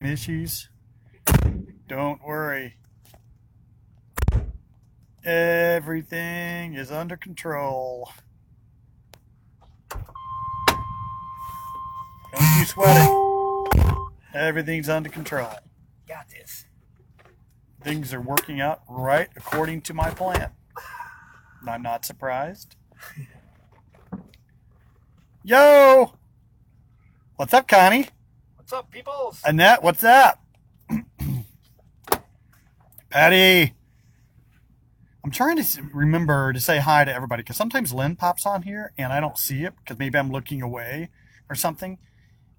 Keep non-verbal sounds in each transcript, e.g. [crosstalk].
issues. Don't worry. Everything is under control. Don't you sweat it. Everything's under control. Got this. Things are working out right according to my plan. I'm not surprised. [laughs] Yo! What's up, Connie? What's up, peoples? Annette, what's up? [clears throat] Patty. I'm trying to remember to say hi to everybody because sometimes Lynn pops on here and I don't see it because maybe I'm looking away or something.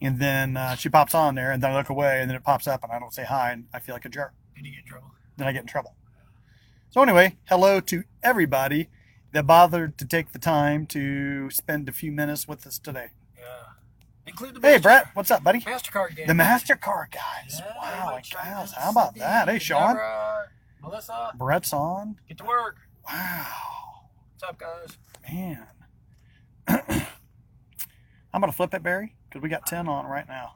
And then uh, she pops on there and then I look away and then it pops up and I don't say hi and I feel like a jerk. Did you get in trouble? Then I get in trouble. So, anyway, hello to everybody that bothered to take the time to spend a few minutes with us today. Include the Hey, Brett, what's up, buddy? Mastercard game. The MasterCard guys. Yeah, wow. Travis, How about that? Hey, Sean. Deborah, Melissa, Brett's on. get to work. Wow, What's up, guys? man. [clears throat] I'm going to flip it, Barry, because we got 10 on right now.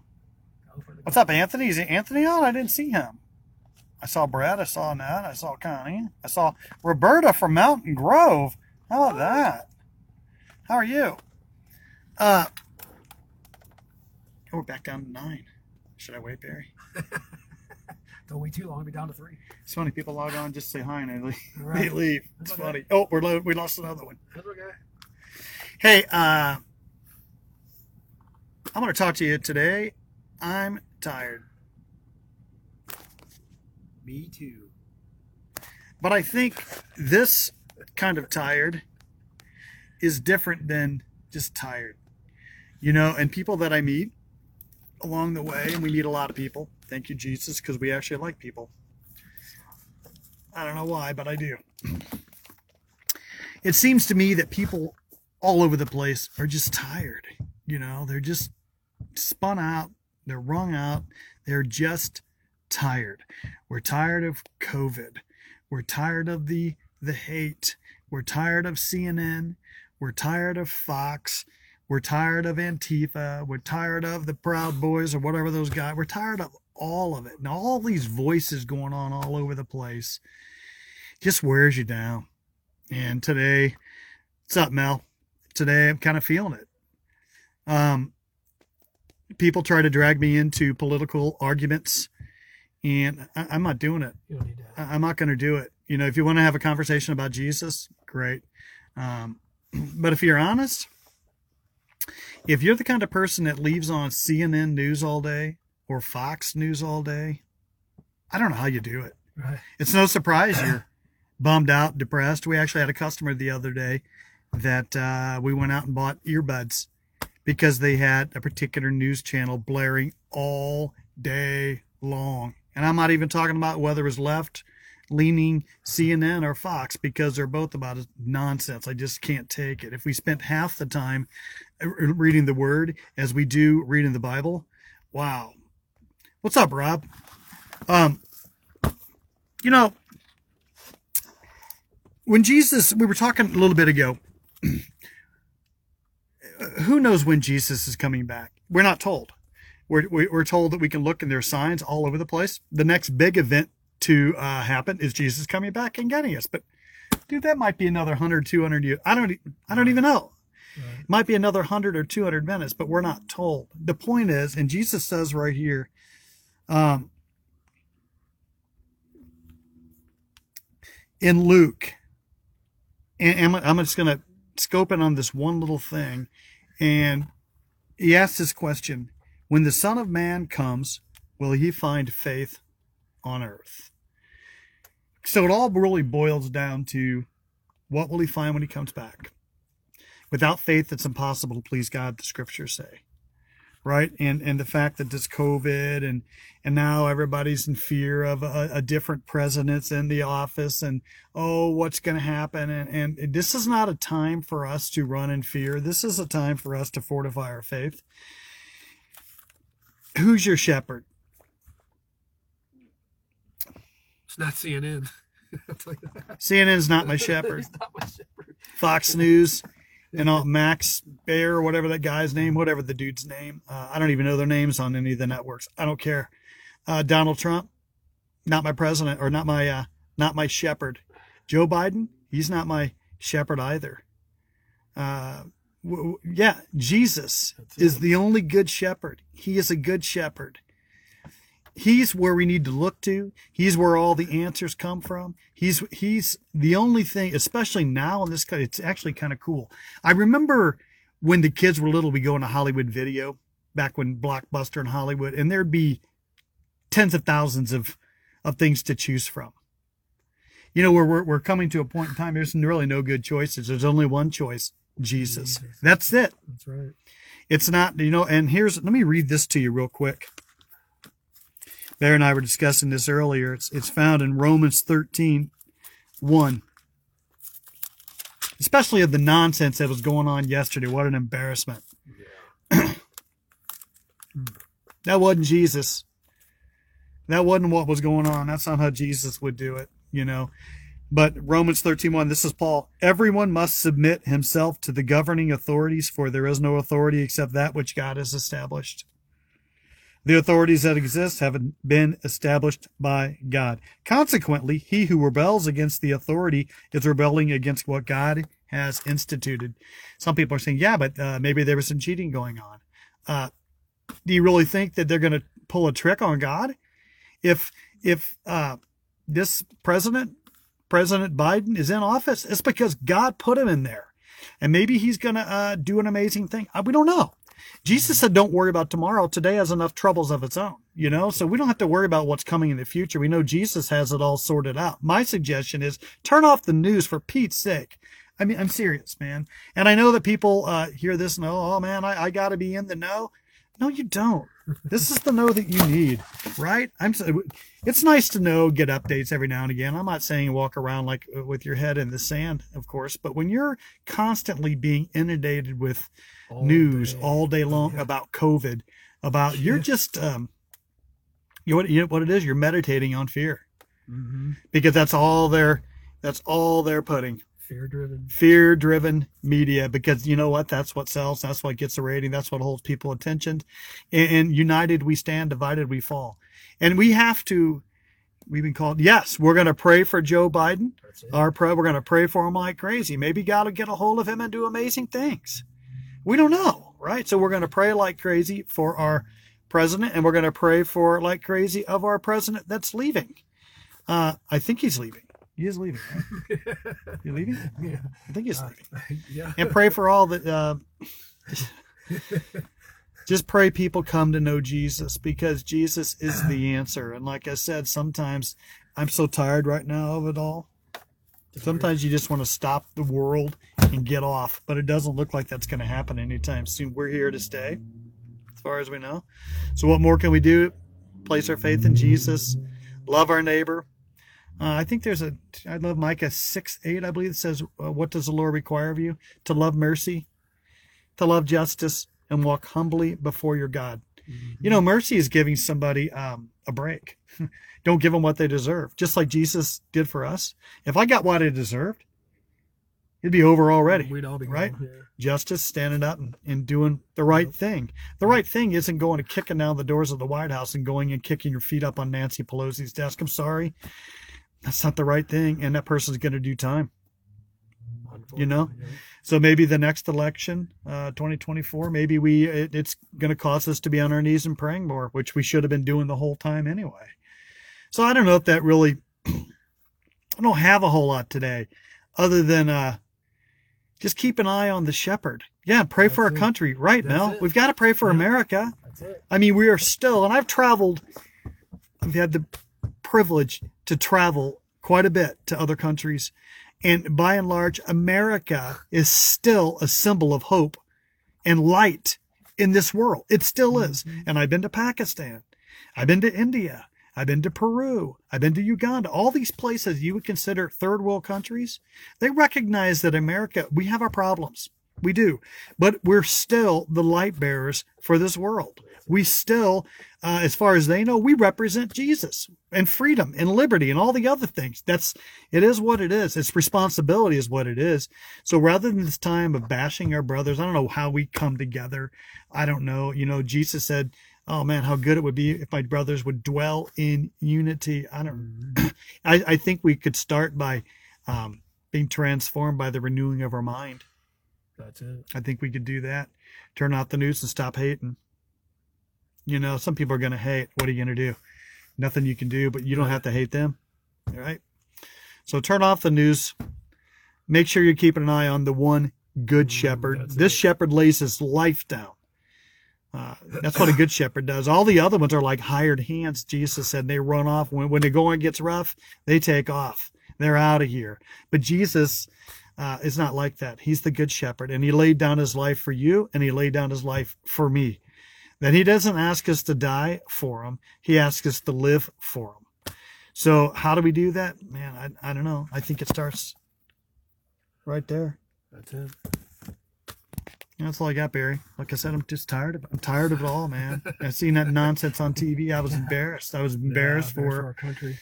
Go for the What's up, Anthony? Is Anthony on? I didn't see him. I saw Brett. I saw Nat. I saw Connie. I saw Roberta from Mountain Grove. How about that? How are you? Uh, oh, we're back down to nine. Should I wait, Barry? [laughs] Don't wait too long. We'll be down to three. So many people log on just say hi and they leave. [laughs] They Right. leave. It's Okay. funny. Oh, we're lo- we lost another one. That's okay. Hey, uh, I'm going to talk to you today. I'm tired. Me too. But I think this kind of tired is different than just tired. You know, and people that I meet along the way, and we meet a lot of people. Thank you, Jesus, because we actually like people. I don't know why, but I do. It seems to me that people all over the place are just tired. You know, they're just spun out, they're wrung out, they're just tired. We're tired of COVID. We're tired of the the hate. We're tired of CNN. We're tired of Fox. We're tired of Antifa. We're tired of the Proud Boys or whatever those guys. We're tired of all of it. And all these voices going on all over the place just wears you down. And today, what's up, Mel? Today I'm kind of feeling it. Um, people try to drag me into political arguments, and I, I'm not doing it. You don't need that. I- I'm not going to do it. You know, if you want to have a conversation about Jesus, great. Um, [clears throat] but if you're honest, if you're the kind of person that leaves on CNN News all day or Fox News all day, I don't know how you do it. Right. It's no surprise you're [coughs] bummed out, depressed. We actually had a customer the other day that uh, we went out and bought earbuds because they had a particular news channel blaring all day long. And I'm not even talking about whether it was left leaning CNN or Fox because they're both about nonsense. I just can't take it. If we spent half the time uh, reading the word as we do reading the Bible, wow. What's up, Rob? Um, you know, when Jesus, we were talking a little bit ago, [clears throat] who knows when Jesus is coming back? We're not told. We're, we- we're told that we can look and there's signs all over the place. The next big event to uh, happen is Jesus coming back and getting us. But dude, that might be another 100, 200 years. I don't, I don't even know. Right. It might be another 100 or 200 minutes, but we're not told. The point is, and Jesus says right here, um, in Luke, and I'm, I'm just going to scope in on this one little thing. And he asks this question When the Son of Man comes, will he find faith on earth? So it all really boils down to what will he find when he comes back? Without faith, it's impossible to please God, the scriptures say. Right? And and the fact that this COVID and and now everybody's in fear of a, a different president's in the office and oh what's going to happen and, and this is not a time for us to run in fear this is a time for us to fortify our faith who's your shepherd It's not CNN. I'll tell you that. cnn's not my [laughs] shepherd not my shepherd. fox news and all [laughs] max bear or whatever that guy's name whatever the dude's name uh, i don't even know their names on any of the networks i don't care Uh, Donald Trump, not my president or not my uh, not my shepherd. Joe Biden, he's not my shepherd either. Uh, w- w- yeah, Jesus is the only good shepherd. He is a good shepherd. He's where we need to look to. He's where all the answers come from. He's he's the only thing, especially now in this. It's actually kind of cool. I remember when the kids were little, we go into Hollywood Video back when Blockbuster in Hollywood, and there'd be tens of thousands of of things to choose from. You know, we're we're, we're coming to a point in time. There's really no good choices. There's only one choice: Jesus. Jesus. That's it. That's right. It's not, you know, and here's, let me read this to you real quick. Bear and I were discussing this earlier. It's, it's found in Romans 13, 1. Especially of the nonsense that was going on yesterday. What an embarrassment. [clears throat] That wasn't Jesus. That wasn't what was going on. That's not how Jesus would do it, you know. But Romans 13:1, this is Paul. Everyone must submit himself to the governing authorities, for there is no authority except that which God has established. The authorities that exist have been established by God. Consequently, he who rebels against the authority is rebelling against what God has instituted. Some people are saying, yeah, but uh, maybe there was some cheating going on. Uh, do you really think that they're going to pull a trick on God? If if uh, this president, President Biden, is in office, it's because God put him in there, and maybe he's going to uh, do an amazing thing. Uh, we don't know. Jesus said, "Don't worry about tomorrow. Today has enough troubles of its own." You know, so we don't have to worry about what's coming in the future. We know Jesus has it all sorted out. My suggestion is turn off the news for Pete's sake. I mean, I'm serious, man. And I know that people uh, hear this and oh, man, I, I got to be in the know. No, you don't. This is the know that you need, right? I'm. It's nice to know, get updates every now and again. I'm not saying walk around like uh, with your head in the sand, of course, but when you're constantly being inundated with All news day. all day long Yeah. about COVID, about you're Yeah. just um, you know what you know what it is. You're meditating on fear Mhm. because that's all they're that's all they're putting Fear driven. fear driven media because you know what? That's what sells. That's what gets the rating. That's what holds people attention. And, and united we stand divided we fall. And we have to we've been called yes we're going to pray for joe biden. Our prayer we're going to pray for him like crazy. Maybe god will get a hold of him and do amazing things. We don't know right? So we're going to pray like crazy for our president and we're going to pray for like crazy of our president that's leaving. Uh, i think he's leaving he is leaving right? [laughs] you leaving yeah. i think he's Uh, leaving [laughs] yeah. and pray for all that. Uh, [laughs] just pray people come to know Jesus because Jesus is the answer. And like I said, sometimes I'm so tired right now of it all. Sometimes you just want to stop the world and get off, but it doesn't look like that's going to happen anytime soon. We're here to stay, as far as we know. So, what more can we do? Place our faith in Jesus, love our neighbor. Uh, I think there's a, I love Micah 6 8, I believe it says, uh, What does the Lord require of you? To love mercy, to love justice, and walk humbly before your God. You know, mercy is giving somebody um, a break. [laughs] Don't give them what they deserve, just like Jesus did for us. If I got what I deserved, it'd be over already. We'd all be right? gone, yeah. Justice, standing up and, and doing the right thing. The right thing isn't going to kicking down the doors of the White House and going and kicking your feet up on Nancy Pelosi's desk. I'm sorry. That's not the right thing. And that person's going to do time. You know? So maybe the next election, uh, 2024, maybe we it, it's going to cause us to be on our knees and praying more, which we should have been doing the whole time anyway. So I don't know if that really. [clears throat] I don't have a whole lot today, other than uh, just keep an eye on the shepherd. Yeah, pray for our it. country, right, That's Mel? it. We've got to pray for Yeah. America. That's it. I mean, we are still, and I've traveled, I've had the privilege to travel quite a bit to other countries. And by and large, America is still a symbol of hope and light in this world. It still is. Mm-hmm. And I've been to Pakistan. I've been to India. I've been to Peru. I've been to Uganda. All these places you would consider third world countries, they recognize that America, we have our problems. We do. But we're still the light bearers for this world. We still, uh, as far as they know, we represent Jesus and freedom and liberty and all the other things. That's, it is what it is. It's responsibility is what it is. So rather than this time of bashing our brothers, I don't know how we come together. I don't know. You know, Jesus said, oh man, how good it would be if my brothers would dwell in unity. I don't. Mhm. [clears throat] I, I think we could start by um, being transformed by the renewing of our mind. That's it. I think we could do that. Turn off the news and stop hating. You know, some people are going to hate. What are you going to do? Nothing you can do, but you don't have to hate them. All right. So turn off the news. Make sure you're keeping an eye on the one good Mm, shepherd. that's This it. shepherd lays his life down. Uh, that's what a good shepherd does. All the other ones are like hired hands. Jesus said they run off when when the going gets rough. They take off. They're out of here. But Jesus uh, is not like that. He's the good shepherd, and he laid down his life for you, and he laid down his life for me. That he doesn't ask us to die for him; he asks us to live for him. So, how do we do that, man? I I don't know. I think it starts right there. That's it. That's all I got, Barry. Like I said, I'm just tired of. I'm tired of it all, man. I seen that nonsense on TV. I was [laughs] embarrassed. I was embarrassed Yeah, for our country.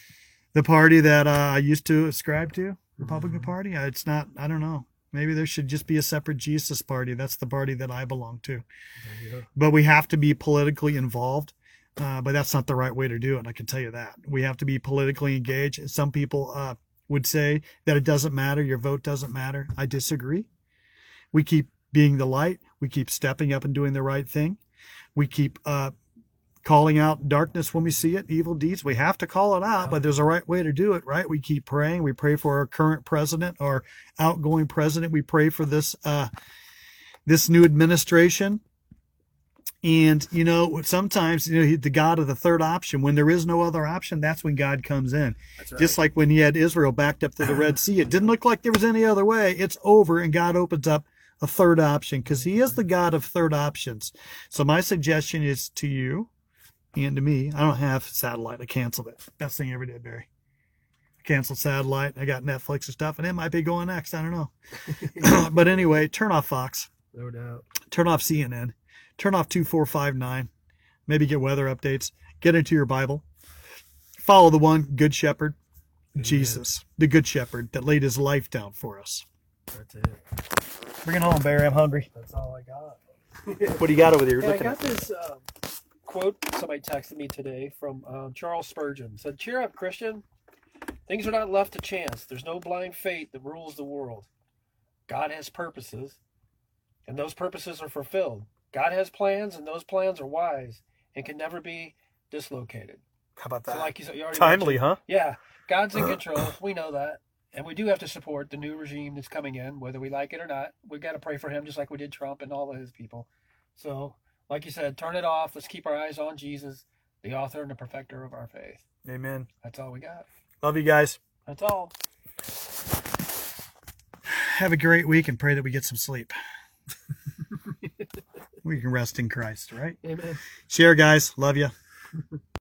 the party that uh, I used to ascribe to, Republican Mhm. Party. It's not. I don't know. Maybe there should just be a separate Jesus party. That's the party that I belong to. Yeah. But we have to be politically involved. Uh, but that's not the right way to do it. I can tell you that. We have to be politically engaged. Some people uh, would say that it doesn't matter. Your vote doesn't matter. I disagree. We keep being the light. We keep stepping up and doing the right thing. We keep uh, calling out darkness when we see it, evil deeds. We have to call it out, but there's a right way to do it, right? We keep praying. We pray for our current president, our outgoing president. We pray for this uh, this new administration. And you know, sometimes you know the God of the third option. When there is no other option, that's when God comes in. Right. Just like when he had Israel backed up to the Red Sea, it didn't look like there was any other way. It's over, and God opens up a third option because He is the God of third options. So my suggestion is to you and to me. I don't have satellite. I canceled it. Best thing I ever did, Barry. I canceled satellite. I got Netflix and stuff, and it might be going next. I don't know. [laughs] but anyway, turn off Fox. no doubt. Turn off CNN. Turn off 2459. Maybe get weather updates. Get into your Bible. Follow the one good shepherd, Amen. Jesus, the good shepherd that laid his life down for us. That's it. Bring it home, Barry. I'm hungry. That's all I got. What do you got over there? You're Yeah, I got at this um, quote somebody texted me today from um, Charles Spurgeon. Said, "Cheer up, Christian. Things are not left to chance. There's no blind fate that rules the world. God has purposes, and those purposes are fulfilled. God has plans, and those plans are wise and can never be dislocated. How about that? So, like you said, you already Timely, mentioned- huh? Yeah, God's in [clears throat] control. we know that. And we do have to support the new regime that's coming in, whether we like it or not. We've got to pray for him just like we did Trump and all of his people. So, like you said, turn it off. Let's keep our eyes on Jesus, the author and the perfecter of our faith. Amen. That's all we got. Love you guys. That's all. Have a great week and pray that we get some sleep. [laughs] we can rest in Christ, right? Amen. Share, guys. Love you. [laughs]